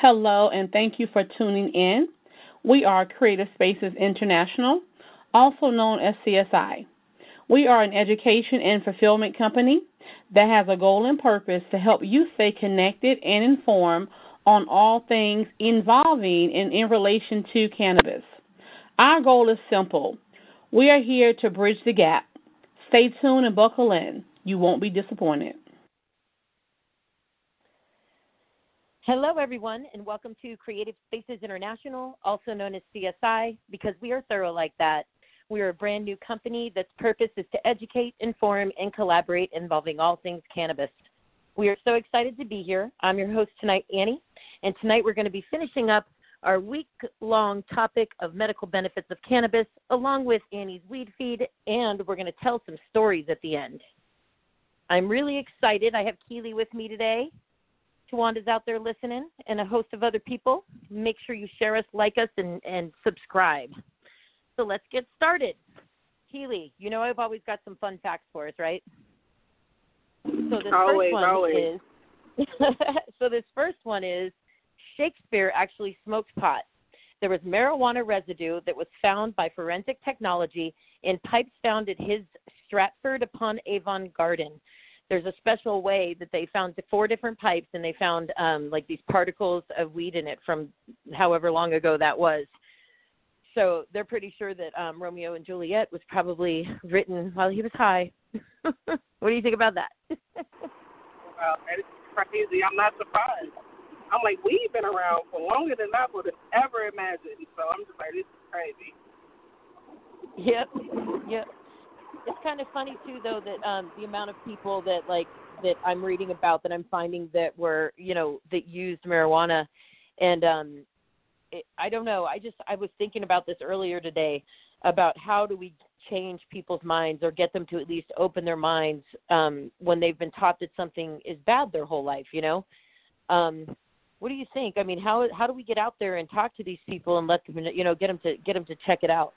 Hello, and thank you for tuning in. We are Creative Spaces International, also known as CSI. We are an education and fulfillment company that has a goal and purpose to help you stay connected and informed on all things involving and in relation to cannabis. Our goal is simple. We are here to bridge the gap. Stay tuned and buckle in. You won't be disappointed. Hello, everyone, and welcome to Creative Spaces International, also known as CSI, because we are thorough like that. We are a brand new company that's purpose is to educate, inform, and collaborate involving all things cannabis. We are so excited to be here. I'm your host tonight, Annie, and tonight we're going to be finishing up our week long topic of medical benefits of cannabis, along with Annie's weed feed, and we're going to tell some stories at the end. I'm really excited. I have Keely with me today. Tawanda's out there listening, and a host of other people. Make sure you share us, like us, and, and subscribe. So let's get started. Keely, you know I've always got some fun facts for us, right? So this always, first one always. is so this first one is Shakespeare actually smoked pot. There was marijuana residue that was found by forensic technology in pipes found at his Stratford upon Avon garden there's a special way that they found four different pipes and they found um, like these particles of weed in it from however long ago that was. So they're pretty sure that um, Romeo and Juliet was probably written while he was high. what do you think about that? wow, that is crazy. I'm not surprised. I'm like, we've been around for longer than I would have ever imagined. So I'm just like, this is crazy. Yep, yep it's kind of funny too though that um the amount of people that like that I'm reading about that I'm finding that were you know that used marijuana. And um it, I don't know. I just I was thinking about this earlier today about how do we change people's minds or get them to at least open their minds um when they've been taught that something is bad their whole life you know? Um what do you think? I mean how how do we get out there and talk to these people and let them you know get them to get them to check it out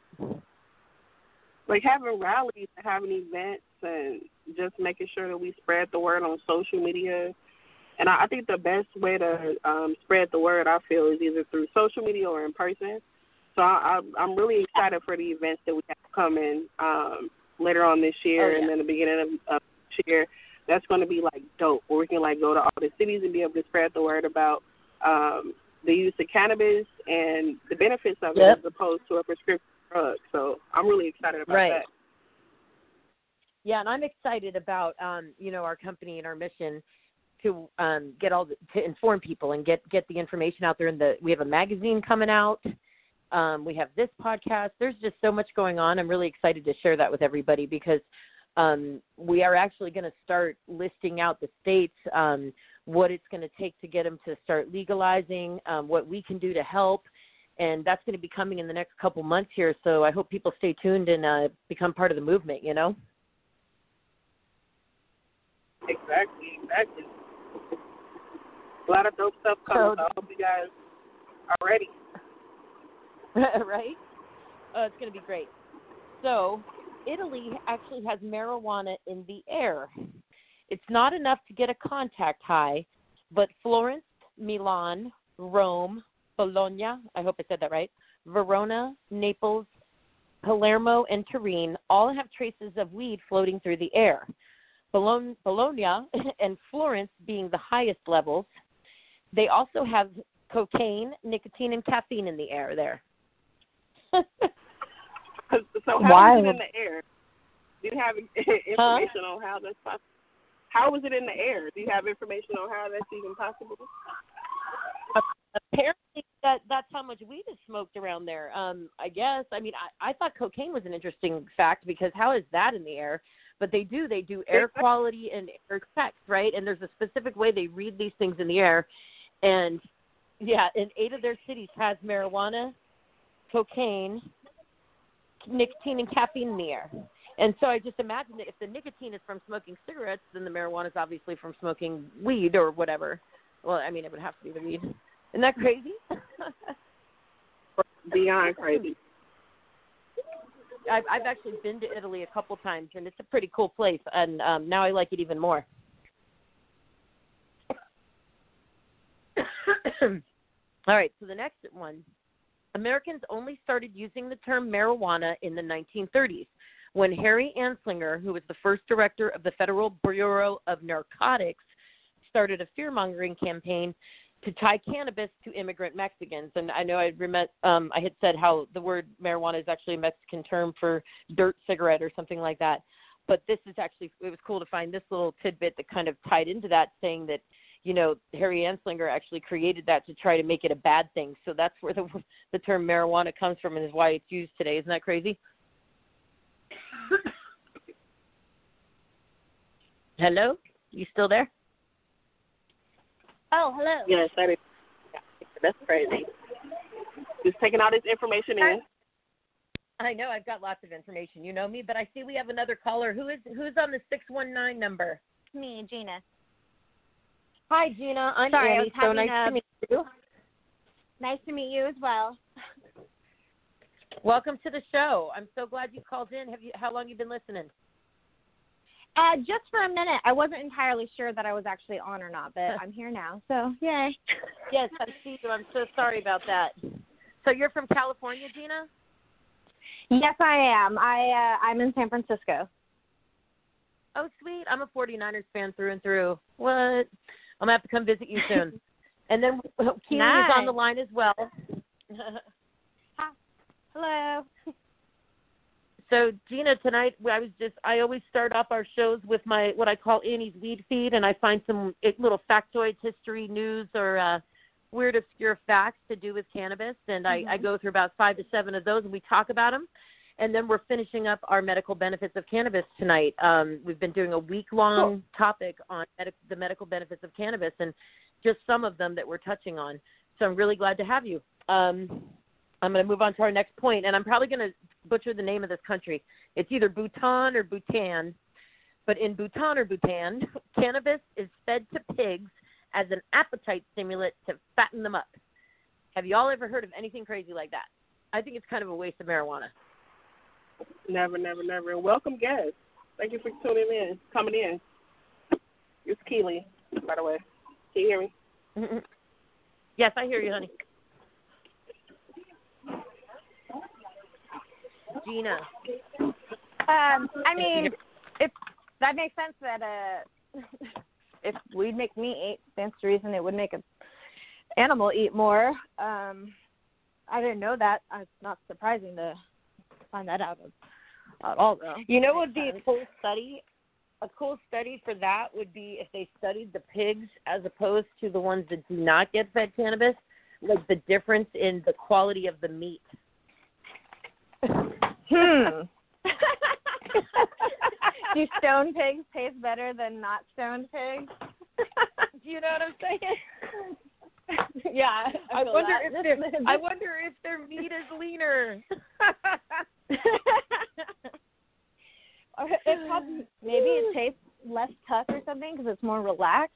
like having rallies and having events and just making sure that we spread the word on social media. And I, I think the best way to um, spread the word, I feel, is either through social media or in person. So I, I, I'm really excited for the events that we have coming um, later on this year oh, yeah. and then the beginning of, of this year. That's going to be like dope. Where we can like go to all the cities and be able to spread the word about um, the use of cannabis and the benefits of yep. it as opposed to a prescription drug. So I'm really excited about right. that. Yeah, and I'm excited about um, you know our company and our mission to um, get all the, to inform people and get get the information out there. And the we have a magazine coming out. Um, we have this podcast. There's just so much going on. I'm really excited to share that with everybody because um, we are actually going to start listing out the states, um, what it's going to take to get them to start legalizing, um, what we can do to help, and that's going to be coming in the next couple months here. So I hope people stay tuned and uh, become part of the movement. You know. Exactly. Exactly. A lot of dope stuff coming. So, so I hope you guys are ready. right? Oh, it's going to be great. So, Italy actually has marijuana in the air. It's not enough to get a contact high, but Florence, Milan, Rome, Bologna, I hope I said that right, Verona, Naples, Palermo, and Turin all have traces of weed floating through the air. Bologna, and Florence being the highest levels. They also have cocaine, nicotine, and caffeine in the air there. so how is it in the air? Do you have information huh? on how that's possible? How is it in the air? Do you have information on how that's even possible? apparently that that's how much weed is smoked around there. Um, I guess. I mean, I, I thought cocaine was an interesting fact because how is that in the air? But they do. They do air quality and air checks, right? And there's a specific way they read these things in the air. And yeah, and eight of their cities has marijuana, cocaine, nicotine, and caffeine in the air. And so I just imagine that if the nicotine is from smoking cigarettes, then the marijuana is obviously from smoking weed or whatever. Well, I mean, it would have to be the weed. Isn't that crazy? Beyond crazy. I've I've actually been to Italy a couple times, and it's a pretty cool place, and um, now I like it even more. All right, so the next one Americans only started using the term marijuana in the 1930s when Harry Anslinger, who was the first director of the Federal Bureau of Narcotics, started a fear mongering campaign to tie cannabis to immigrant Mexicans. And I know I um, I had said how the word marijuana is actually a Mexican term for dirt cigarette or something like that. But this is actually it was cool to find this little tidbit that kind of tied into that, saying that you know Harry Anslinger actually created that to try to make it a bad thing. So that's where the the term marijuana comes from and is why it's used today. Isn't that crazy? Hello, you still there? Oh, hello. Yes, that is. That's crazy. Just taking all this information in. I know I've got lots of information. You know me, but I see we have another caller. Who is who's on the six one nine number? Me, Gina. Hi, Gina. I'm Sorry, I Annie. was So nice a- to meet you. Nice to meet you as well. Welcome to the show. I'm so glad you called in. Have you? How long you been listening? Uh, just for a minute, I wasn't entirely sure that I was actually on or not, but I'm here now. So yay! Yes, I see you. I'm so sorry about that. So you're from California, Gina? Yes, I am. I uh, I'm in San Francisco. Oh, sweet. I'm a 49ers fan through and through. What? I'm gonna have to come visit you soon. and then Keely is on the line as well. Hi. Hello. So Gina, tonight I was just I always start off our shows with my what I call Annie's weed feed, and I find some little factoids, history, news, or uh, weird obscure facts to do with cannabis, and I, I go through about five to seven of those, and we talk about them. And then we're finishing up our medical benefits of cannabis tonight. Um, we've been doing a week long topic on medic- the medical benefits of cannabis, and just some of them that we're touching on. So I'm really glad to have you. Um, I'm going to move on to our next point, and I'm probably going to butcher the name of this country. It's either Bhutan or Bhutan, but in Bhutan or Bhutan, cannabis is fed to pigs as an appetite stimulant to fatten them up. Have you all ever heard of anything crazy like that? I think it's kind of a waste of marijuana. Never, never, never. And welcome guests. Thank you for tuning in, coming in. It's Keely, by the way. Can you hear me? Mm-hmm. yes, I hear you, honey. Gina. Um, I mean, if that makes sense that uh, if weed make meat eat, stands to reason it would make an animal eat more. Um, I didn't know that. Uh, It's not surprising to find that out at all, though. You know what would be a cool study? A cool study for that would be if they studied the pigs as opposed to the ones that do not get fed cannabis, like the difference in the quality of the meat. Hmm. Do stone pigs taste better than not stoned pigs? Do you know what I'm saying? yeah. I feel wonder that. if their I wonder if their meat is leaner. Or it probably, maybe it tastes less tough or something because it's more relaxed.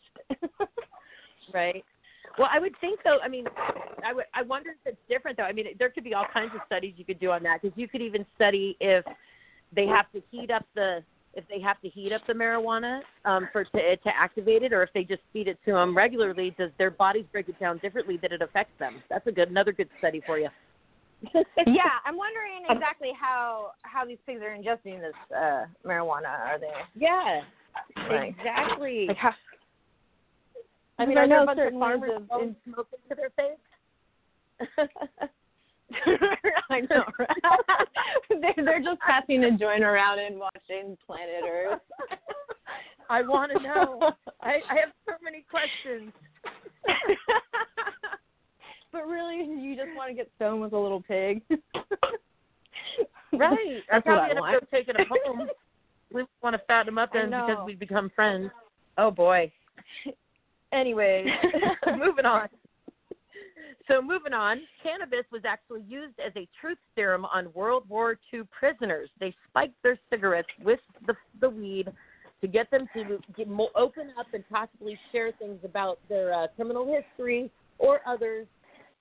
right. Well, I would think though. I mean, I would. I wonder if it's different though. I mean, there could be all kinds of studies you could do on that because you could even study if they have to heat up the if they have to heat up the marijuana um, for to to activate it, or if they just feed it to them regularly. Does their bodies break it down differently that it affects them? That's a good another good study for you. yeah, I'm wondering exactly how how these pigs are ingesting this uh marijuana. Are they Yeah. Like- Exactly. like how? I mean, I are there know a bunch of certain farmers of- blowing smoke into their face? I know. Right? they're they're just passing a joint around and watching Planet Earth. I want to know. I, I have so many questions. but really, you just want to get stoned with a little pig. Right. That's I what I end up want. taking them home. We want to fatten them up then because we've become friends. Oh boy. Anyway, moving on. So moving on, cannabis was actually used as a truth serum on World War II prisoners. They spiked their cigarettes with the the weed to get them to get, mo- open up and possibly share things about their uh, criminal history or others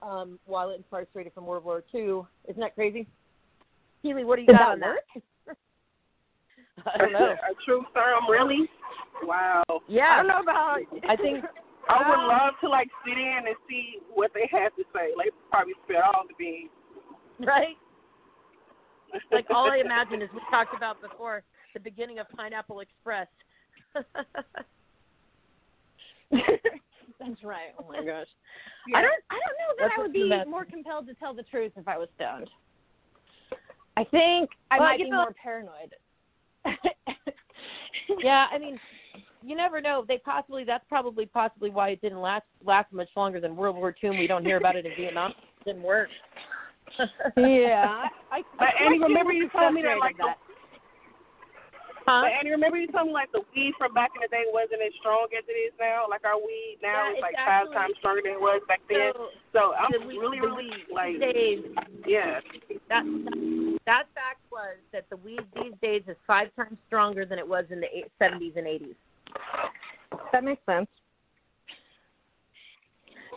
um, while incarcerated from World War II. Isn't that crazy? Keely, what do you Did got that on that? I don't know. A true serum, really? Wow. Yeah, I don't know about. I think I would um, love to like sit in and see what they have to say. Like probably spit all the beans. Right. Like all I imagine is we talked about before the beginning of Pineapple Express. That's right. Oh my gosh. Yeah. I don't. I don't know that That's I would be meant. more compelled to tell the truth if I was stoned. I think I Well, might be know- more paranoid. yeah, I mean, you never know. They possibly that's probably possibly why it didn't last last much longer than World War II. and We don't hear about it in Vietnam. It didn't work. yeah. I, I, But I Annie, remember you told me that frustrated like the, that. huh? but Annie, remember you told me like the weed from back in the day wasn't as strong as it is now. Like our weed now Yeah, is like it's five times stronger than it was back then. So, So I'm the weed- really, the really like, days, yeah. that, that that fact was that the weed these days is five times stronger than it was in the eight, 70s and 80s. That makes sense.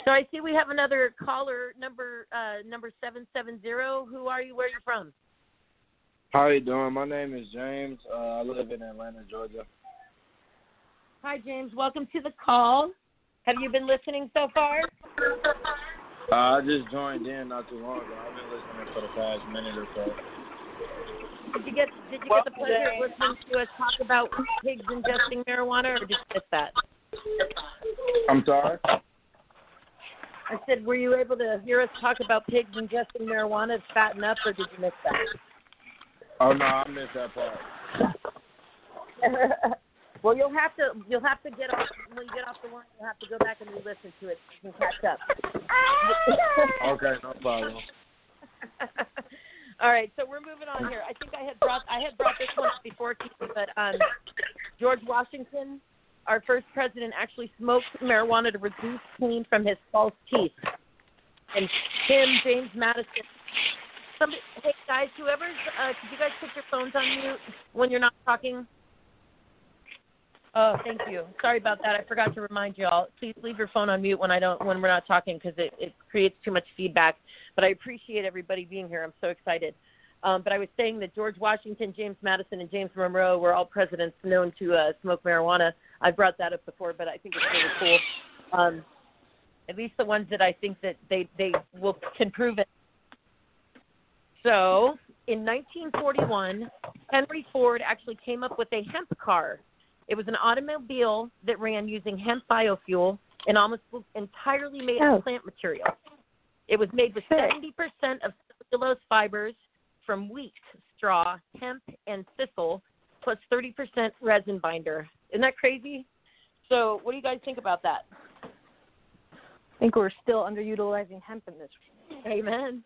So I see we have another caller, number uh, number seven seven zero. Who are you? Where are you from? How are you doing? My name is James. Uh, I live in Atlanta, Georgia. Hi, James. Welcome to the call. Have you been listening so far? Uh, I just joined in not too long ago. I've been listening for the past minute or so. Did you get Did you Well, get the pleasure of listening to us talk about pigs ingesting marijuana, or did you miss that? I'm sorry. I said, were you able to hear us talk about pigs ingesting marijuana to fatten up, or did you miss that? Oh no, I missed that part. well, you'll have to you'll have to get off when you get off the line. You'll have to go back and re-listen to it can catch up. Okay, no problem. All right, so we're moving on here. I think I had brought I had brought this one up before, but um, George Washington, our first president, actually smoked marijuana to reduce pain from his false teeth. And Tim James Madison. Somebody, hey guys, whoever's, uh, could you guys put your phones on mute when you're not talking? Oh, thank you. Sorry about that. I forgot to remind you all. Please leave your phone on mute when I don't when we're not talking because it, it creates too much feedback. But I appreciate everybody being here. I'm so excited. Um, but I was saying that George Washington, James Madison, and James Monroe were all presidents known to uh, smoke marijuana. I brought that up before, but I think it's really cool. Um, at least the ones that I think that they they will can prove it. So in 1941, Henry Ford actually came up with a hemp car. It was an automobile that ran using hemp biofuel and almost entirely made Oh. of plant material. It was made with 70% of cellulose fibers from wheat, straw, hemp, and thistle, plus 30% resin binder. Isn't that crazy? So, what do you guys think about that? I think we're still underutilizing hemp in this. Amen.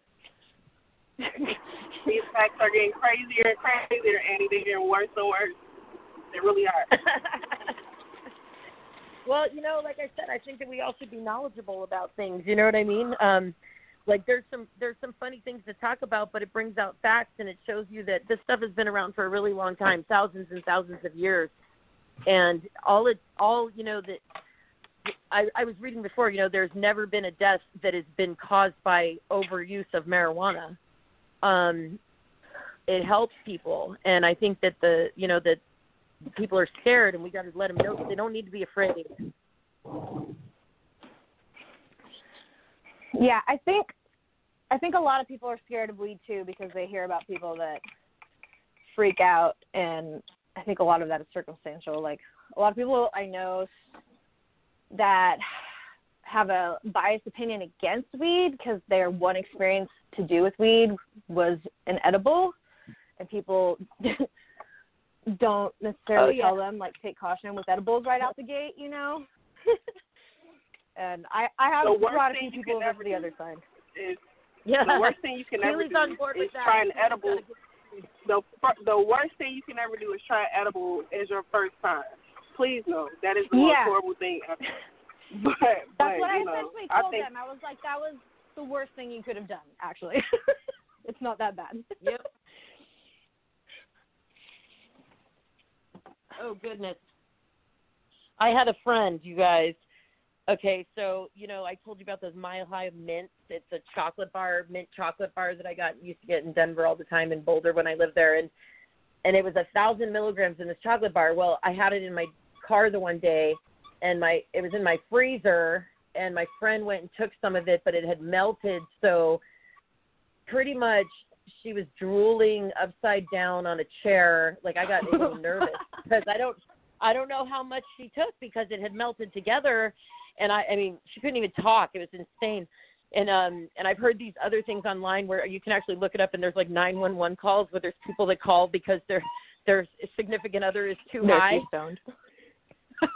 These facts are getting crazier and crazier, Annie. They're getting worse and worse. They really are. well, you know, like I said, I think that we all should be knowledgeable about things. You know what I mean? Um, like there's some there's some funny things to talk about, but it brings out facts and it shows you that this stuff has been around for a really long time, thousands and thousands of years, and all it all you know that. I, I was reading before, you know, there's never been a death that has been caused by overuse of marijuana. Um, it helps people, and I think that the, you know, that people are scared, and we got to let them know that they don't need to be afraid. Yeah, I think I think a lot of people are scared of weed too because they hear about people that freak out and I think a lot of that is circumstantial. Like a lot of people I know that have a biased opinion against weed because their one experience to do with weed was an edible and people don't necessarily Oh, yeah. tell them like take caution with edibles right out the gate, you know. and I I have The worst brought a few people over to the other side. Is Yeah. the worst thing you can ever do on board is that. try an edible. The the worst thing you can ever do is try an edible as your first time. Please no, that is the most Yeah. horrible thing ever. But That's but, what I you know, essentially I told think them. I was like, that was the worst thing you could have done. Actually, it's not that bad. Yep. Oh goodness. I had a friend, you guys. Okay, so you know, I told you about those Mile High mints. It's a chocolate bar, mint chocolate bar that I got used to get in Denver all the time in Boulder when I lived there, and and it was a thousand milligrams in this chocolate bar. Well, I had it in my car the one day, and my it was in my freezer, and my friend went and took some of it, but it had melted, so pretty much she was drooling upside down on a chair. Like I got a little nervous because I don't I don't know how much she took because it had melted together, and I I mean she couldn't even talk. It was insane. And um and I've heard these other things online where you can actually look it up and there's like 911 calls where there's people that call because their their significant other is too They're high. too stoned.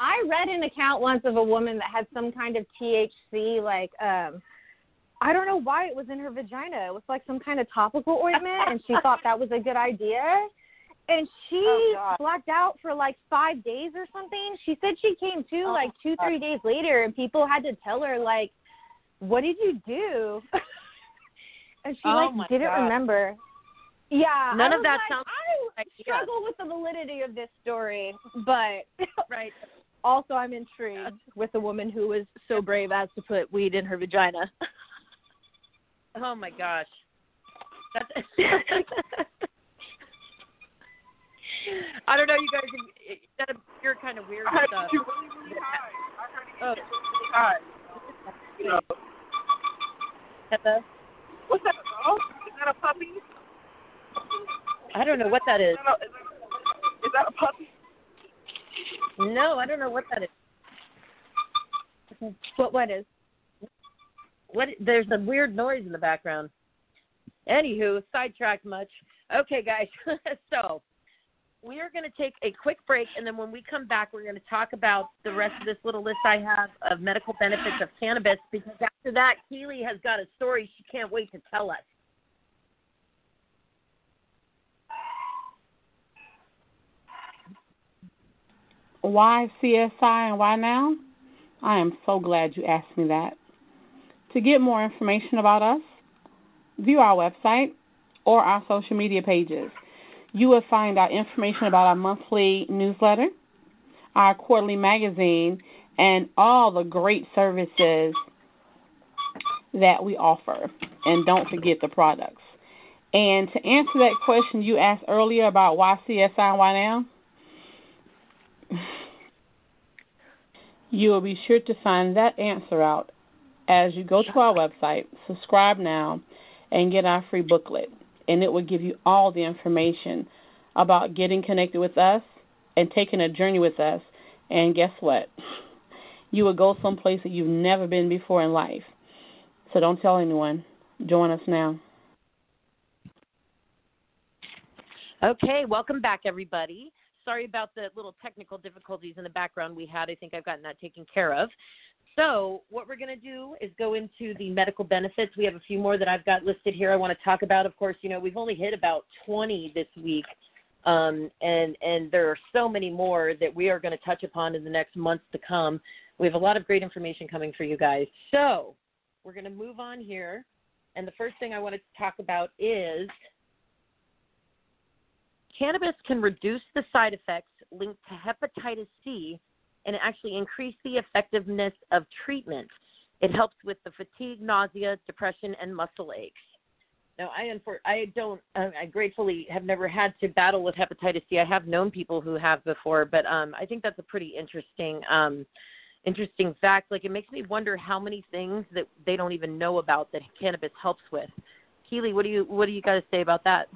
I read an account once of a woman that had some kind of THC, like um I don't know why it was in her vagina. It was like some kind of topical ointment, and she thought that was a good idea. And she Oh, blacked out for like five days or something. She said she came to Oh, like two, God. three days later, and people had to tell her like, "What did you do?" and she Oh, like didn't God. remember. Yeah, None of that like, sounds I like- yeah. struggle with the validity of this story, but Right. also I'm intrigued with a woman who was so brave as to put weed in her vagina. Oh my gosh. That's I don't know, you guys. you- That you're kind of weird. I heard you really, really high. I heard you Oh. really high. You know, Heather. what's that? Oh, is that a puppy? I don't know what that is. Is that a, is that a puppy? No, I don't know what that is. What what is? What? There's a weird noise in the background. Anywho, sidetracked much. Okay, guys. so we are going to take a quick break, and then when we come back, we're going to talk about the rest of this little list I have of medical benefits of cannabis. Because after that, Keely has got a story she can't wait to tell us. Why CSI and why now? I am so glad you asked me that. To get more information about us, view our website or our social media pages. You will find out information about our monthly newsletter, our quarterly magazine, and all the great services that we offer. And don't forget the products. And to answer that question you asked earlier about why CSI and why now, you will be sure to find that answer out as you go to our website, subscribe now, and get our free booklet. And it will give you all the information about getting connected with us and taking a journey with us. And guess what? You will go someplace that you've never been before in life. So don't tell anyone. Join us now. Okay, welcome back, everybody. Sorry about the little technical difficulties in the background we had. I think I've gotten that taken care of. So, what we're going to do is go into the medical benefits. We have a few more that I've got listed here. I want to talk about. Of course, you know we've only hit about 20 this week, um, and and there are so many more that we are going to touch upon in the next months to come. We have a lot of great information coming for you guys. So, we're going to move on here, and the first thing I want to talk about is cannabis can reduce the side effects linked to hepatitis C and actually increase the effectiveness of treatment. It helps with the fatigue, nausea, depression, and muscle aches. Now, I I don't I gratefully have never had to battle with hepatitis C. I have known people who have before, but um, I think that's a pretty interesting um, interesting fact. Like it makes me wonder how many things that they don't even know about that cannabis helps with. Keely, what do you what do you guys say about that?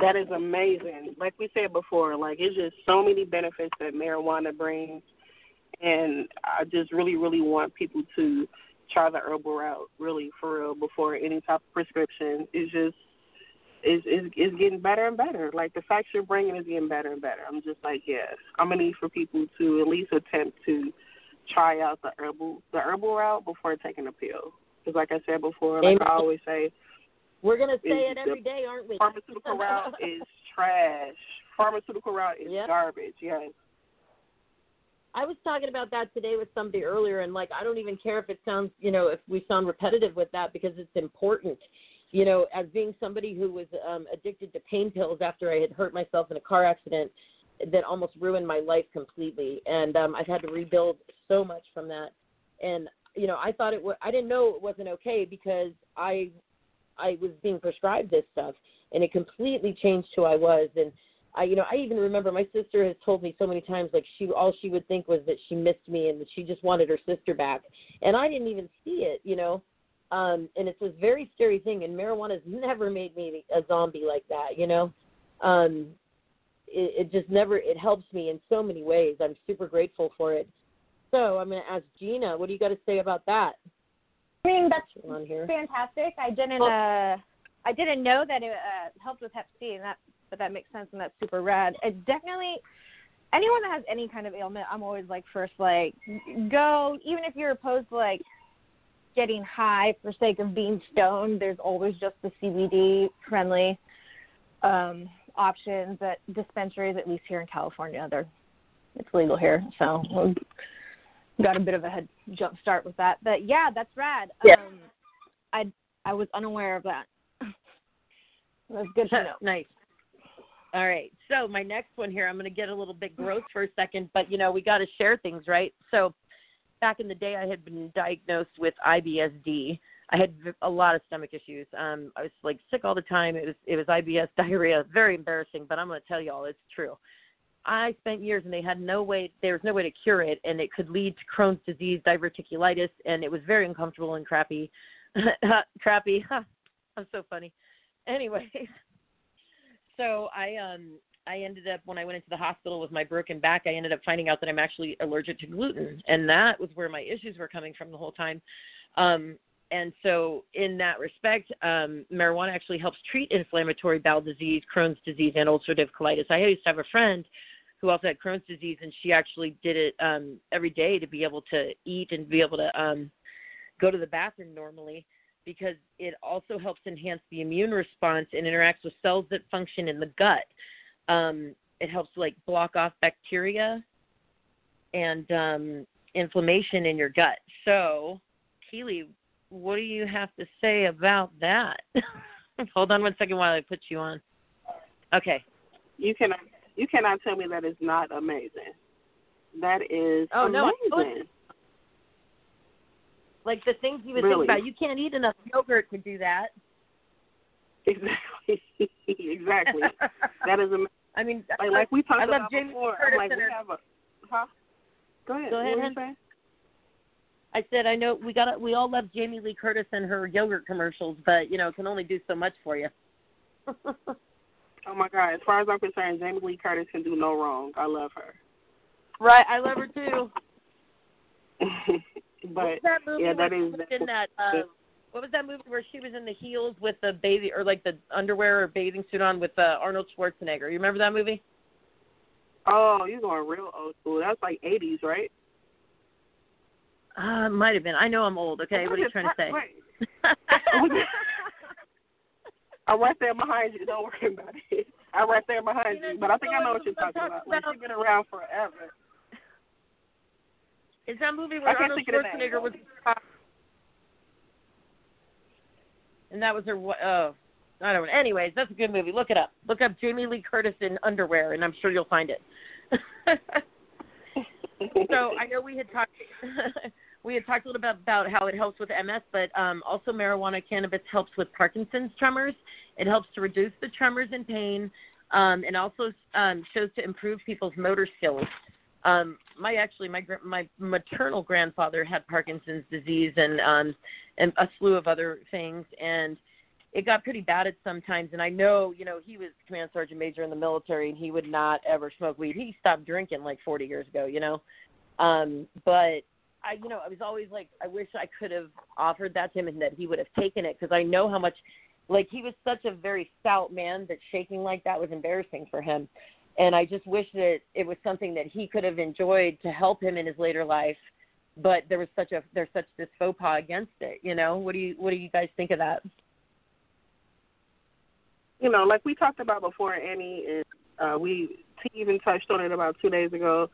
That is amazing. Like we said before, like it's just so many benefits that marijuana brings, and I just really, really want people to try the herbal route, really for real, before any type of prescription. It's just, it's it's, it's getting better and better. Like the facts you're bringing is getting better and better. I'm just like, yes, I'm gonna need for people to at least attempt to try out the herbal the herbal route before taking a pill. Because like I said before, like Amen. I always say, We're gonna say it every day, aren't we? pharmaceutical route is trash. Pharmaceutical route is Yep. garbage. Yes. I was talking about that today with somebody earlier, and like I don't even care if it sounds, you know, if we sound repetitive with that because it's important. You know, as being somebody who was um, addicted to pain pills after I had hurt myself in a car accident that almost ruined my life completely, and um, I've had to rebuild so much from that. And you know, I thought it was, I didn't know it wasn't okay because I, I was being prescribed this stuff, and it completely changed who I was. And I you know I even remember my sister has told me so many times like she all she would think was that she missed me and that she just wanted her sister back, and I didn't even see it, you know. Um, and it's this very scary thing, and marijuana's never made me a zombie like that, you know. Um, it, it just never it helps me in so many ways. I'm super grateful for it. So I'm going to ask Gina, what do you got to say about that? I mean, that's fantastic. I didn't uh I didn't know that it uh, helped with Hep C, and that but that makes sense, and that's super rad. It definitely anyone that has any kind of ailment, I'm always like first like go even if you're opposed to like getting high for sake of being stoned. There's always just the CBD friendly um options at dispensaries, at least here in California. They're it's legal here, so got a bit of a head jump start with that. But yeah, that's rad. Yeah. Um, I I was unaware of that. That's good to know. nice. All right. So my next one here, I'm going to get a little bit gross for a second, but you know we got to share things, right? So back in the day, I had been diagnosed with IBSD. I had a lot of stomach issues. Um, I was like sick all the time. It was it was IBS diarrhea, very embarrassing, but I'm going to tell y'all it's true. I spent years and they had no way there was no way to cure it and it could lead to Crohn's disease, diverticulitis and it was very uncomfortable and crappy. crappy. I'm so funny. Anyways, so I um I ended up when I went into the hospital with my broken back, I ended up finding out that I'm actually allergic to gluten, and that was where my issues were coming from the whole time. Um, and so, in that respect, um, marijuana actually helps treat inflammatory bowel disease, Crohn's disease, and ulcerative colitis. I used to have a friend who also had Crohn's disease, and she actually did it um, every day to be able to eat and be able to um, go to the bathroom normally because it also helps enhance the immune response and interacts with cells that function in the gut. Um, it helps like block off bacteria and um, inflammation in your gut. So, Keely, what do you have to say about that? Hold on one second while I put you on. Okay. You cannot you cannot tell me that is not amazing. That is oh, amazing. No, like the things you would really? think about. You can't eat enough yogurt to do that. Exactly. exactly. that is amazing. I mean, like, like we talked I love about Jamie before. Curtis like we have a huh? Go ahead. Go ahead, What were hon. you saying? I said I know we got we all love Jamie Lee Curtis and her yogurt commercials, but you know it can only do so much for you. Oh my God! As far as I'm concerned, Jamie Lee Curtis can do no wrong. I love her. right, I love her too. but that movie yeah, that is in that? Uh, what was that movie where she was in the heels with the bathing or like the underwear or bathing suit on with uh, Arnold Schwarzenegger? You remember that movie? oh, you're going real old school. That's like 80s, right? Uh, might have been. I know I'm old. Okay, what are you trying to say? I'm right there behind you. Don't worry about it. I'm right there behind You. But I think I know what you're talking about. Like she's been around forever. Is that movie where Arnold think of the name. Schwarzenegger was? And that was her. Oh, I don't know. Anyways, that's a good movie. Look it up. Look up Jamie Lee Curtis in underwear, and I'm sure you'll find it. so I know we had talked. we had talked a little bit about how it helps with MS, but um, also marijuana cannabis helps with Parkinson's tremors. It helps to reduce the tremors and pain, um, and also um, shows to improve people's motor skills. Um, my actually my my maternal grandfather had Parkinson's disease and um, and a slew of other things, and it got pretty bad at sometimes. And I know, you know, he was command sergeant major in the military, and he would not ever smoke weed. He stopped drinking like 40 years ago, you know. Um, but I, you know, I was always like, I wish I could have offered that to him and that he would have taken it because I know how much, like, he was such a very stout man that shaking like that was embarrassing for him. And I just wish that it was something that he could have enjoyed to help him in his later life. But there was such a there's such this faux pas against it, you know. What do you what do you guys think of that? you know, like we talked about before, Annie, and uh, we even touched on it about two days ago.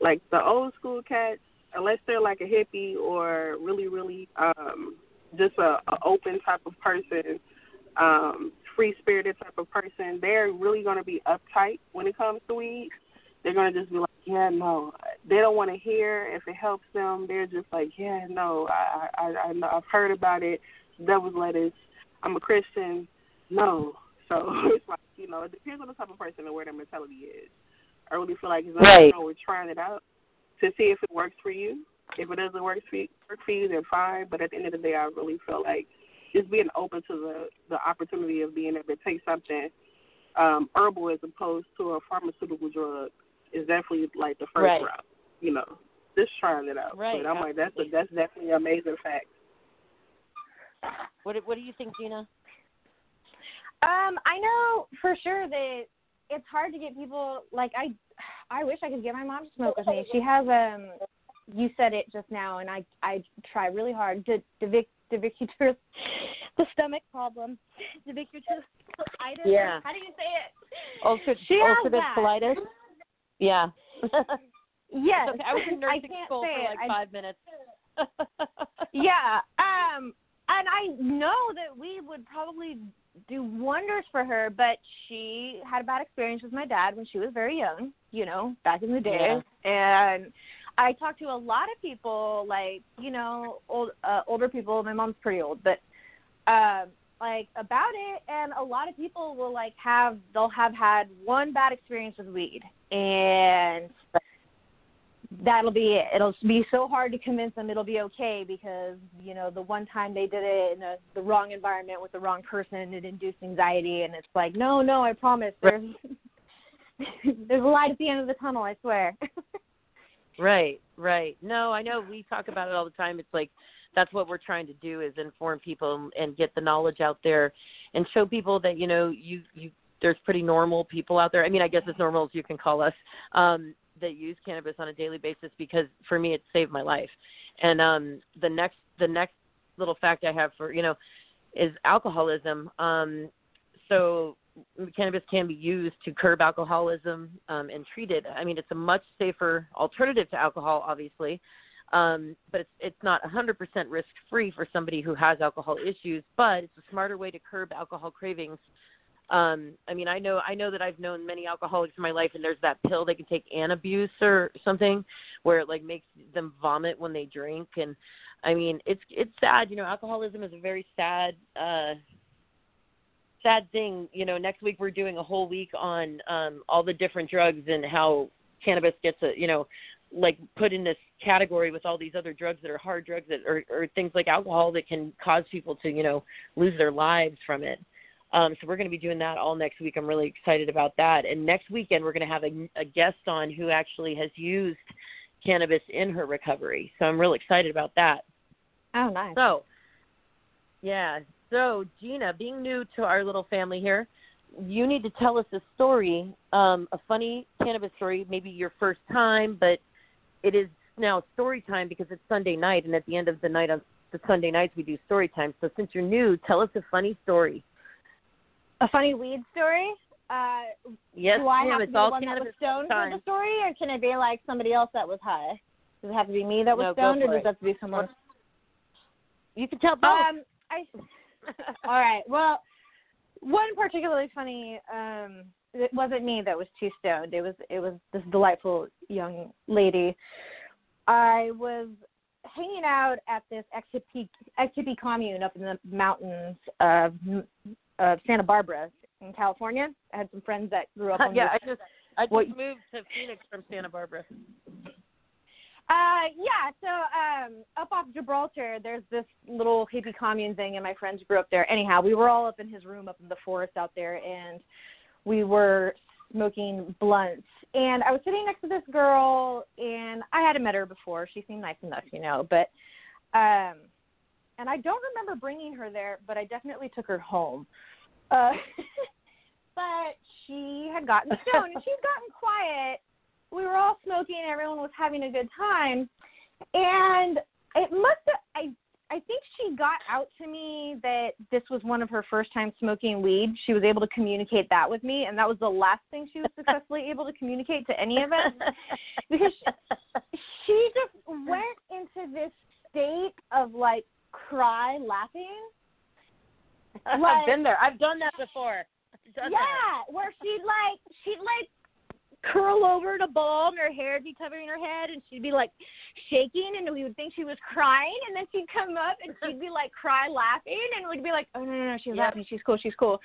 Like the old school cats, unless they're like a hippie or really, really um, just a, a open type of person, um, free spirited type of person, they're really going to be uptight when it comes to weed. They're going to just be like, yeah, no. They don't want to hear if it helps them. They're just like, yeah, no. I, I, I know. I've heard about it. Devil's lettuce. I'm a Christian. No. So it's like you know, it depends on the type of person and where their mentality is. I really feel like it's right. You know, we're trying it out to see if it works for you. If it doesn't work for you, work for you, then fine. But at the end of the day, I really feel like just being open to the the opportunity of being able to take something um, herbal as opposed to a pharmaceutical drug is definitely like the first right. route. You know, just trying it out. Right. But I'm like, that's a, that's definitely an amazing fact. What What do you think, Gina? Um, I know for sure that it's hard to get people like I. I wish I could get my mom to smoke with me. She has um. You said it just now, and I I try really hard to to Vic Divicutus, the stomach problem, Divicutus Yeah. How do you say it? Ulcer, She has ulcerative that. colitis. Yeah. Yes, okay. I was in nursing school say for it. like I- five minutes. yeah. Um, and I know that we would probably do wonders for her, but she had a bad experience with my dad when she was very young, you know, back in the day. And I talk to a lot of people, like, you know, old uh, older people. My mom's pretty old, but um like about it and a lot of people will like have they'll have had one bad experience with weed and that'll be it. It'll be so hard to convince them it'll be okay because you know the one time they did it in a, the wrong environment with the wrong person, it induced anxiety, and it's like, no, no, I promise, there's there's a light at the end of the tunnel, I swear. Right, right. No, I know we talk about it all the time. It's like that's what we're trying to do is inform people and get the knowledge out there and show people that you know you you there's pretty normal people out there. I mean, I guess as normal as you can call us um that use cannabis on a daily basis because for me it saved my life. And um the next the next little fact I have for, you know, is alcoholism. Um so cannabis can be used to curb alcoholism um, and treat it. I mean, it's a much safer alternative to alcohol, obviously, um, but it's it's not 100% risk free for somebody who has alcohol issues. But it's a smarter way to curb alcohol cravings. Um, I mean, I know I know that I've known many alcoholics in my life, and there's that pill they can take, Antabuse or something, where it like makes them vomit when they drink. And I mean, it's it's sad. You know, alcoholism is a very sad. uh sad thing, you know, next week we're doing a whole week on um all the different drugs and how cannabis gets a, you know, like put in this category with all these other drugs that are hard drugs that or or things like alcohol that can cause people to, you know, lose their lives from it. Um so we're going to be doing that all next week. I'm really excited about that. And next weekend we're going to have a, a guest on who actually has used cannabis in her recovery. So I'm really excited about that. Oh, nice. So, yeah. So, Gina, being new to our little family here, you need to tell us a story, um, a funny cannabis story, maybe your first time, but it is now story time because it's Sunday night, and at the end of the night on the Sunday nights we do story time. So, since you're new, tell us a funny story. A funny weed story. Uh, Yes, do I ma'am. have to It's be all the one that was stoned for the story, or can it be like somebody else that was high? Does it have to be me that was No, stoned, or does it. it have to be someone? You can tell both. Um, I. All right. Well, one particularly funny. Um, it wasn't me that was too stoned. It was it was this delightful young lady. I was hanging out at this XTP, XTP commune up in the mountains of of Santa Barbara in California. I had some friends that grew up on yeah, I just I just What- moved to Phoenix from Santa Barbara. Uh, yeah. So, um, up off Gibraltar, there's this little hippie commune thing, and my friends grew up there. Anyhow, we were all up in his room, up in the forest out there, and we were smoking blunts. And I was sitting next to this girl, and I hadn't met her before. She seemed nice enough, you know, but, um, and I don't remember bringing her there, but I definitely took her home. Uh, but she had gotten stoned, and she'd gotten quiet we were all smoking everyone was having a good time and it must have i i think she got out to me that this was one of her first times smoking weed she was able to communicate that with me and that was the last thing she was successfully able to communicate to any of us because she, she just went into this state of like cry laughing I've been there. I've done that before. Done yeah that. where she'd like she'd like curl over in a ball and her hair would be covering her head and she'd be like shaking and we would think she was crying. And then she'd come up and she'd be like cry laughing and we'd be like oh no no no she's Yep. laughing. She's cool. She's cool.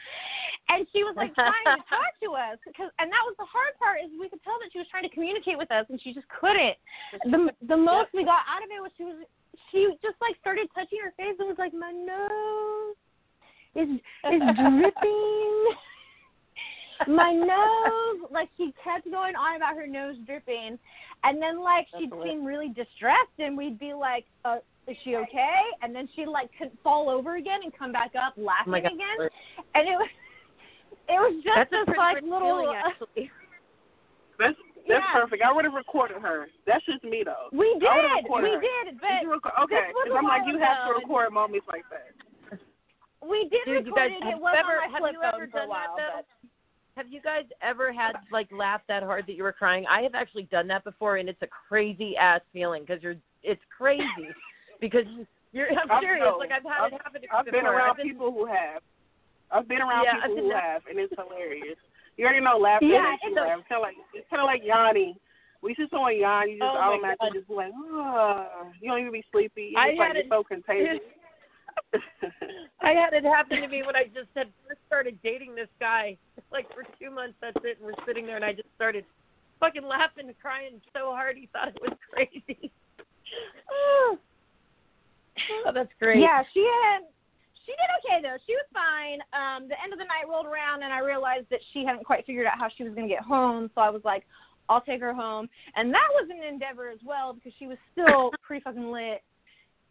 And she was like trying to talk to us because and that was the hard part is we could tell that she was trying to communicate with us and she just couldn't. The the most we got out of it was she was she just like started touching her face and was like my nose is is dripping my nose like she kept going on about her nose dripping and then like she'd hilarious. seem really distressed and we'd be like uh is she okay and then she'd like could fall over again and come back up Oh laughing my god. again and it was it was just That's this pretty like little feeling. That's that's Yeah. perfect. I would have recorded her. That's just me though. we I would've did recorded we her. did Did but you record? Okay, this was 'cause a I'm like while you have to ago, and- record moments like that. we did Dude, you record guys, it it was you ever, on my flip phone for a while that but though? Have you guys ever had like laugh that hard that you were crying? I have actually done that before, and it's a crazy ass feeling because you're it's crazy because you- you're. I'm I've serious. Like I've had it happen to me I've been before. around I've been, people who have. I've been around Yeah, I've people been- who have, and it's hilarious. You already know laughter Yeah, it's a- laugh. It's kind of like it's kind of like yawning. We see someone yawn, you just Oh automatically just like, oh, you don't even be sleepy. You I just like had you're it- so contagious. I had it happen to me when I just had first started dating this guy. Like for two months, that's it. And we're sitting there, and I just started fucking laughing and crying so hard he thought it was crazy. oh, that's great. Yeah, she had. She did okay though. She was fine. Um, the end of the night rolled around, and I realized that she hadn't quite figured out how she was going to get home. So I was like, "I'll take her home," and that was an endeavor as well because she was still pretty fucking lit.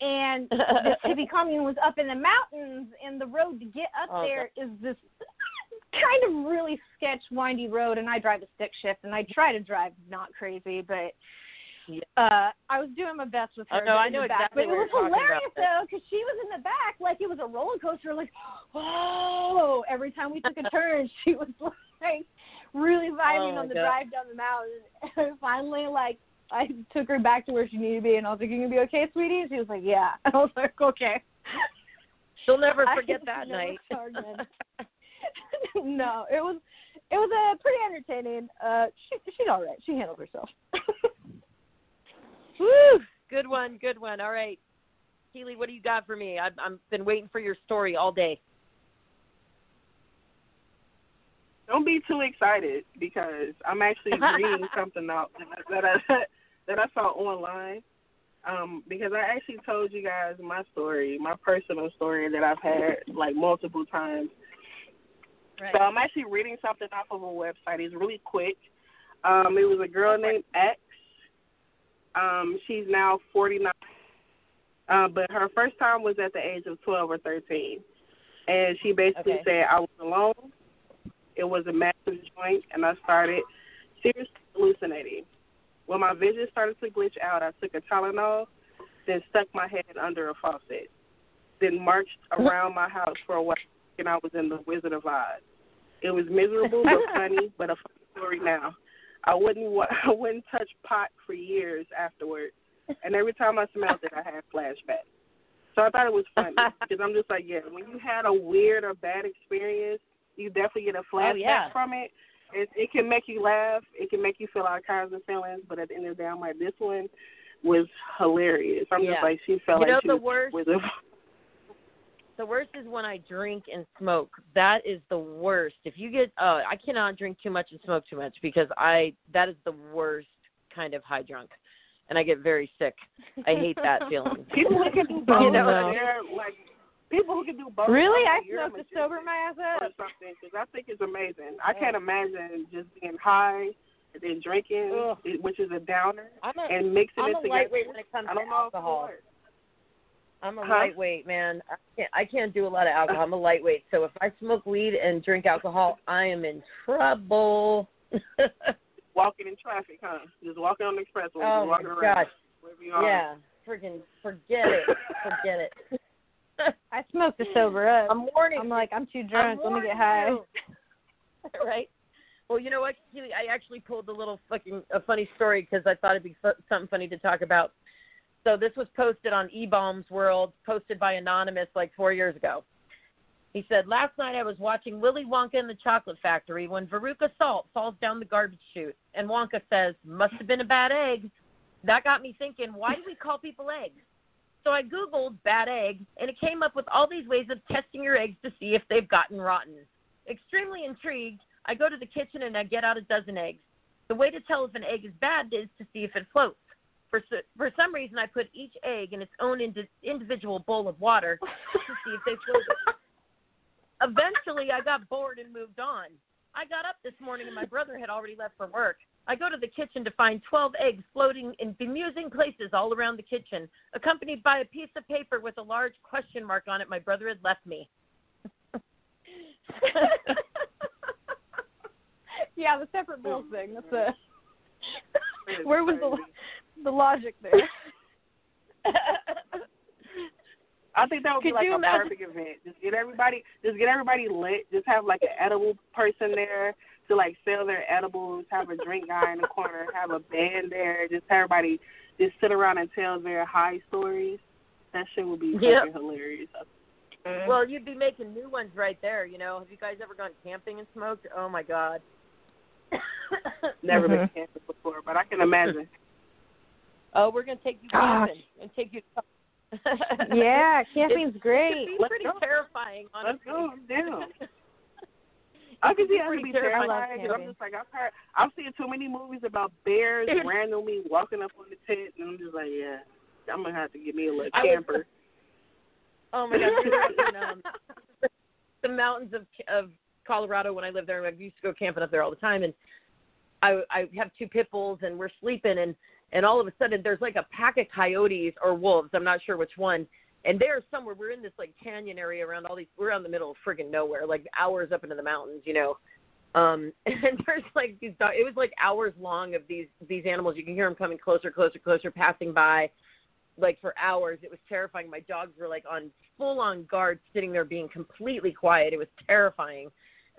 And the hippie commune was up in the mountains, and the road to get up Oh, there is this kind of really sketch, windy road. And I drive a stick shift, and I try to drive not crazy, but Yeah. uh I was doing my best with her. Oh, no, I know the back. But it was hilarious though, because she was in the back like it was a roller coaster. Like, whoa! Every time we took a turn, she was like really vibing Oh, on the God. drive down the mountain. And finally, like, I took her back to where she needed to be, and I was like, "You gonna be okay, sweetie?" And she was like, "Yeah." I was like, "Okay." She'll never forget that never night. saw her again. no, it was it was uh, pretty entertaining. Uh, she she's all right. She handled herself. Woo! Good one, good one. All right, Keely, what do you got for me? I've, I've been waiting for your story all day. Don't be too excited because I'm actually reading something out that I that I saw online. Um, because I actually told you guys my story, my personal story that I've had like multiple times. Right. So I'm actually reading something off of a website. It's really quick. Um, it was a girl named X. Um, she's now 49, uh, but her first time was at the age of 12 or 13, and she basically Okay. said I was alone. It was a massive joint, and I started seriously hallucinating. When my vision started to glitch out, I took a Tylenol, then stuck my head under a faucet, then marched around my house for a while, and I was in the Wizard of Oz. It was miserable but funny, but a funny story now. I wouldn't wa- I wouldn't touch pot for years afterward, and every time I smelled it, I had flashbacks. So I thought it was funny because I'm just like, yeah, when you had a weird or bad experience, you definitely get a flashback Oh, yeah. from it. It it can make you laugh, it can make you feel all kinds of feelings, but at the end of the day, I'm like, this one was hilarious. I'm Yeah. just like, she felt You know like she the was worst? Wizard of The worst is when I drink and smoke. That is the worst. If you get, uh, I cannot drink too much and smoke too much because I that is the worst kind of high drunk, and I get very sick. I hate that feeling. People can do You know? they're like people who can do both. Really, I'm I a smoked to sober my ass or something because I think it's amazing. I can't imagine just being high and then drinking, Ugh. which is a downer, I'm a, and mixing I'm it a together. lightweight when it comes I to don't know alcohol. I'm a Huh? lightweight, man. I can't, I can't do a lot of alcohol. I'm a lightweight. So if I smoke weed and drink alcohol, I am in trouble. Walking in traffic, huh? Just walking on the expressway, oh just my walking around. gosh. Wherever you are. Yeah. Freaking forget it. Forget it. I smoked to sober up. I'm warning. I'm like, I'm too I'm drunk. Let me get high. right? Well, you know what, Keely? I actually pulled a little fucking a funny story because I thought it'd be fu- something funny to talk about. So this was posted on eBaum's World, posted by anonymous like four years ago. He said, Last night I was watching Willy Wonka and the Chocolate Factory when Veruca Salt falls down the garbage chute. And Wonka says, Must have been a bad egg. That got me thinking, why do we call people eggs? So I Googled bad egg, and it came up with all these ways of testing your eggs to see if they've gotten rotten. Extremely intrigued, I go to the kitchen and I get out a dozen eggs. The way to tell if an egg is bad is to see if it floats. For, for some reason, I put each egg in its own indi- individual bowl of water to see if they floated. Eventually, I got bored and moved on. I got up this morning and my brother had already left for work. I go to the kitchen to find 12 eggs floating in bemusing places all around the kitchen, accompanied by a piece of paper with a large question mark on it my brother had left me. yeah, the separate bowls thing. That's a. Where was the the logic there? I think that would Could be like a imagine- perfect event. Just get everybody, just get everybody lit. Just have like an edible person there to like sell their edibles. Have a drink guy in the corner. Have a band there. Just everybody just sit around and tell their high stories. That shit would be Yep. fucking hilarious. Well, you'd be making new ones right there. You know, have you guys ever gone camping and smoked? Oh my god. Never Mhm. been camping before, but I can imagine. oh, we're gonna take you Gosh. camping and take you. yeah, camping's It great. could be Let's pretty go. terrifying, Let's honestly. go. I'm down. I can see Pretty terrifying. 'cause I'm just like I've heard, I've seen too many movies about bears randomly walking up on the tent, and I'm just like, yeah, I'm gonna have to get me a little I camper. Oh my god, in um, the mountains of of Colorado when I lived there. I used to go camping up there all the time, and I I have two pit bulls, and we're sleeping, and and all of a sudden there's like a pack of coyotes or wolves. I'm not sure which one. And they're somewhere. We're in this like canyon area around all these. We're out in the middle of friggin' nowhere, like hours up into the mountains, you know. Um, and there's like these. dogs. It was like hours long of these these animals. You can hear them coming closer, closer, closer, passing by like for hours. It was terrifying. My dogs were like on full on guard, sitting there being completely quiet. It was terrifying,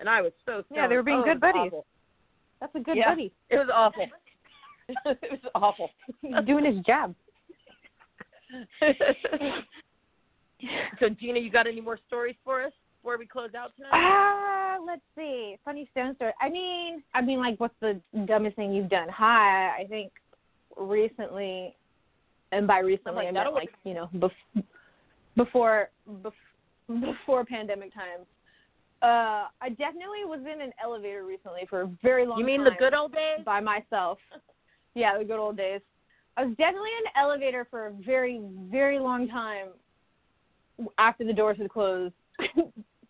and I was so scared. Yeah, they were being Oh, good buddies. awful. That's a good Yeah. buddy. It was awful. it was awful. He's doing his job. So Gina, you got any more stories for us before we close out tonight? Ah, let's see. Funny stone story. I mean, I mean, like, what's the dumbest thing you've done? Hi, I think recently, and by recently like, I meant like you know bef- before bef- before pandemic times. Uh, I definitely was in an elevator recently for a very long you mean the good old days? by myself. Yeah, the good old days. I was definitely in an elevator for a very, very long time after the doors had closed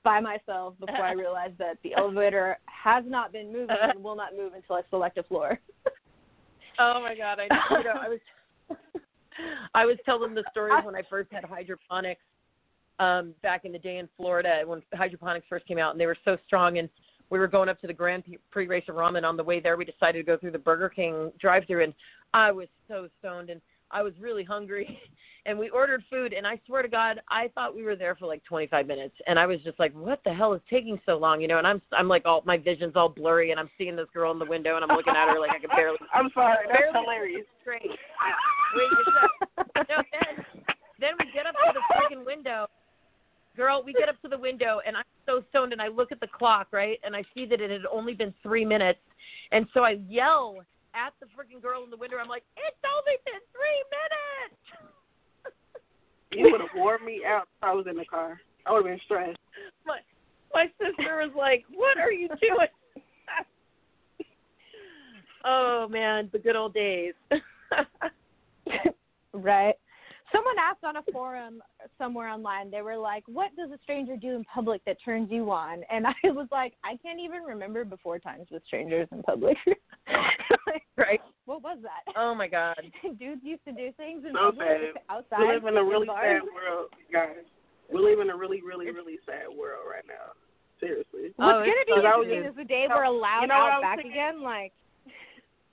by myself before I realized that the elevator has not been moving and will not move until I select a floor. Oh my god, I know. You know, I was I was telling the story when I first had hydroponics um back in the day in Florida when hydroponics first came out and they were so strong and we were going up to the Grand Prix race of ramen on the way there we decided to go through the Burger King drive-through and I was so stoned and I was really hungry and we ordered food and I swear to God I thought we were there for like 25 minutes and I was just like what the hell is taking so long you know and I'm I'm like all my vision's all blurry and I'm seeing this girl in the window and I'm looking at her like I can barely I'm sorry, that's Barely- hilarious. straight. Wait, it's no, then, then we get up to the freaking window. Girl, we get up to the window, and I'm so stoned, and I look at the clock, right, and I see that it had only been three minutes, and so I yell at girl in the window. I'm like, "It's only been three minutes." You would have wore me out if I was in the car. I would have been stressed. my my sister was like, "What are you doing?" oh man, the good old days. right. Someone asked on a forum somewhere online, they were like, What does a stranger do in public that turns you on? And I was like, I can't even remember before times with strangers in public. Like, right? what was that? Oh my god. Dudes used to do things in So public sad. outside. We live in a really bars. sad world, guys. We live in a really, really, really sad world right now. Seriously. Oh, What's gonna be so interesting sad. is the day we're allowed You know out back thinking? again. Like,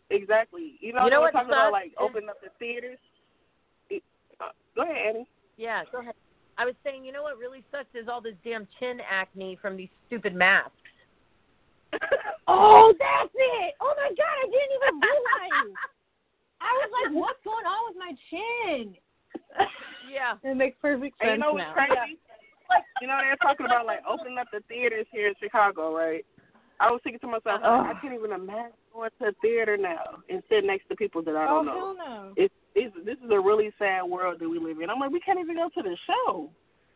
Exactly. You know, You know we're what talking about like is- opening up the theaters. Go ahead, Annie. Yeah, go ahead. I was saying, you know what really sucks is all this damn chin acne from these stupid masks. oh, that's it. Oh my god, I didn't even realize. I was like, what's going on with my chin? Yeah. It makes perfect And sense you know what's now. crazy? you know they're talking about like opening up the theaters here in Chicago, right? I was thinking to myself, oh. I can't even imagine going to a theater now and sit next to people that I don't oh, know. Hell no. It's, it's this is a really sad world that we live in. I'm like, we can't even go to the show.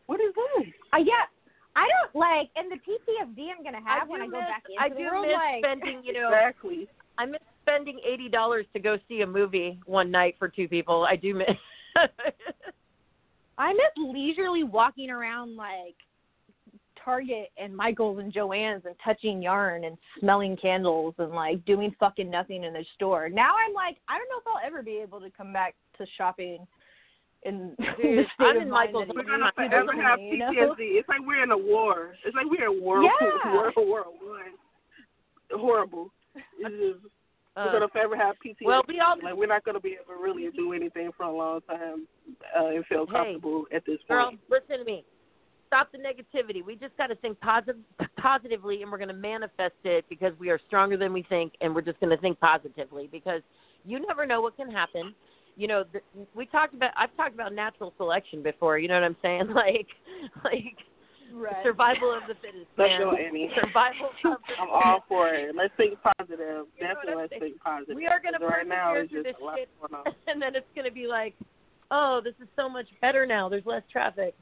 What is this? Uh, yeah, I don't like, and the PTSD I'm gonna have I when I go back into I the do world, miss like, spending, you know, exactly. I miss spending eighty dollars to go see a movie one night for two people. I do miss. I miss leisurely walking around like Target and Michaels and Joann's and touching yarn and smelling candles and like doing fucking nothing in the store. Now I'm like, I don't know if I'll ever be able to come back to shopping in Dude, the state I'm of in Michael's We're gonna used to forever be, have you know? PTSD. It's like we're in a war. It's like we're in World Yeah. World War One. Horrible. It's just we're Uh, gonna forever have PTSD. well, we all- like we're not gonna be able to really do anything for a long time uh, and feel Hey, comfortable at this point. girl, listen to me. Stop the negativity. We just got to think positive, positively, and we're going to manifest it because we are stronger than we think, and we're just going to think positively because you never know what can happen. You know, the, we talked about. I've talked about natural selection before. You know what I'm saying? Like, like Right. survival of the fittest. Let's man. go, Annie. Survival of the I'm all for it. Let's think positive. You know Definitely, let's think positive. We are going to right now persevere it's through just this shit, and then it's going to be like, oh, this is so much better now. There's less traffic.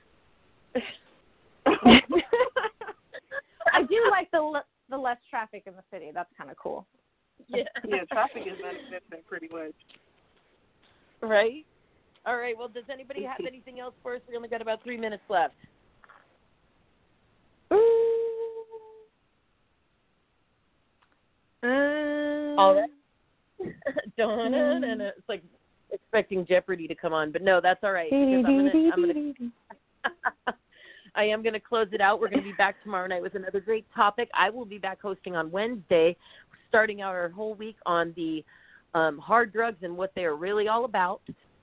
I do like the le- the less traffic in the city. That's kind of cool. yeah. yeah, traffic is non-existent pretty much. Right? All right. Well, does anybody have anything else for us? We only got about three minutes left. Um, all right. Dun, dun, dun, dun. It's like expecting Jeopardy to come on, but no, that's all right. Because I'm gonna, I'm gonna, I am going to close it out. We're going to be back tomorrow night with another great topic. I will be back hosting on Wednesday, starting out our whole week on the um, hard drugs and what they are really all about.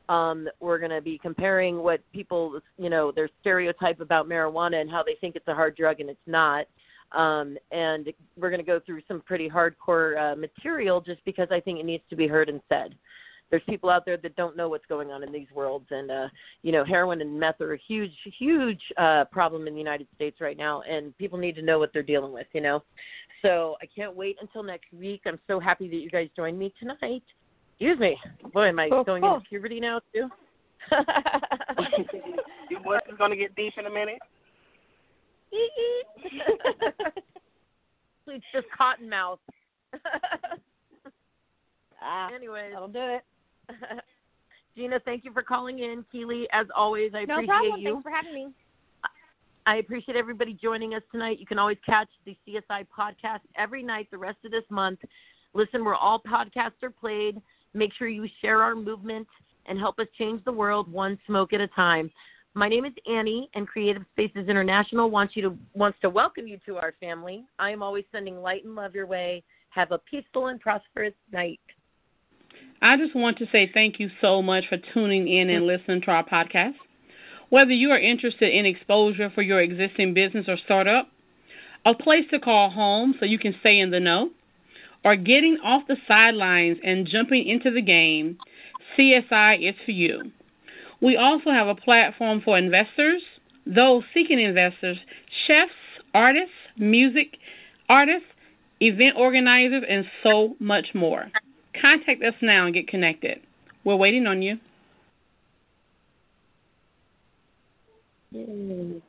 Um, we're going to be comparing what people, you know, their stereotype about marijuana and how they think it's a hard drug and it's not. Um, and we're going to go through some pretty hardcore uh, material just because I think it needs to be heard and said. There's people out there that don't know what's going on in these worlds, and uh, you know, heroin and meth are a huge, huge uh, problem in the United States right now, and people need to know what they're dealing with. You know, so I can't wait until next week. I'm so happy that you guys joined me tonight. Excuse me, boy, am I Cool, going into puberty now too? Your voice is gonna get deep in a minute. it's just cotton mouth. Ah, Anyways, that'll do it. Gina, thank you for calling in. Keely, as always, I No appreciate problem. you. Thanks for having me. I appreciate everybody joining us tonight. You can always catch the CSI podcast every night the rest of this month. Listen where all podcasts are played. Make sure you share our movement and help us change the world one smoke at a time. My name is Annie, and Creative Spaces International wants you to wants to welcome you to our family. I am always sending light and love your way. Have a peaceful and prosperous night. I just want to say thank you so much for tuning in and listening to our podcast. Whether you are interested in exposure for your existing business or startup, a place to call home so you can stay in the know, or getting off the sidelines and jumping into the game, CSI is for you. We also have a platform for investors, those seeking investors, chefs, artists, music artists, event organizers, and so much more. Contact us now and get connected. We're waiting on you. Yay.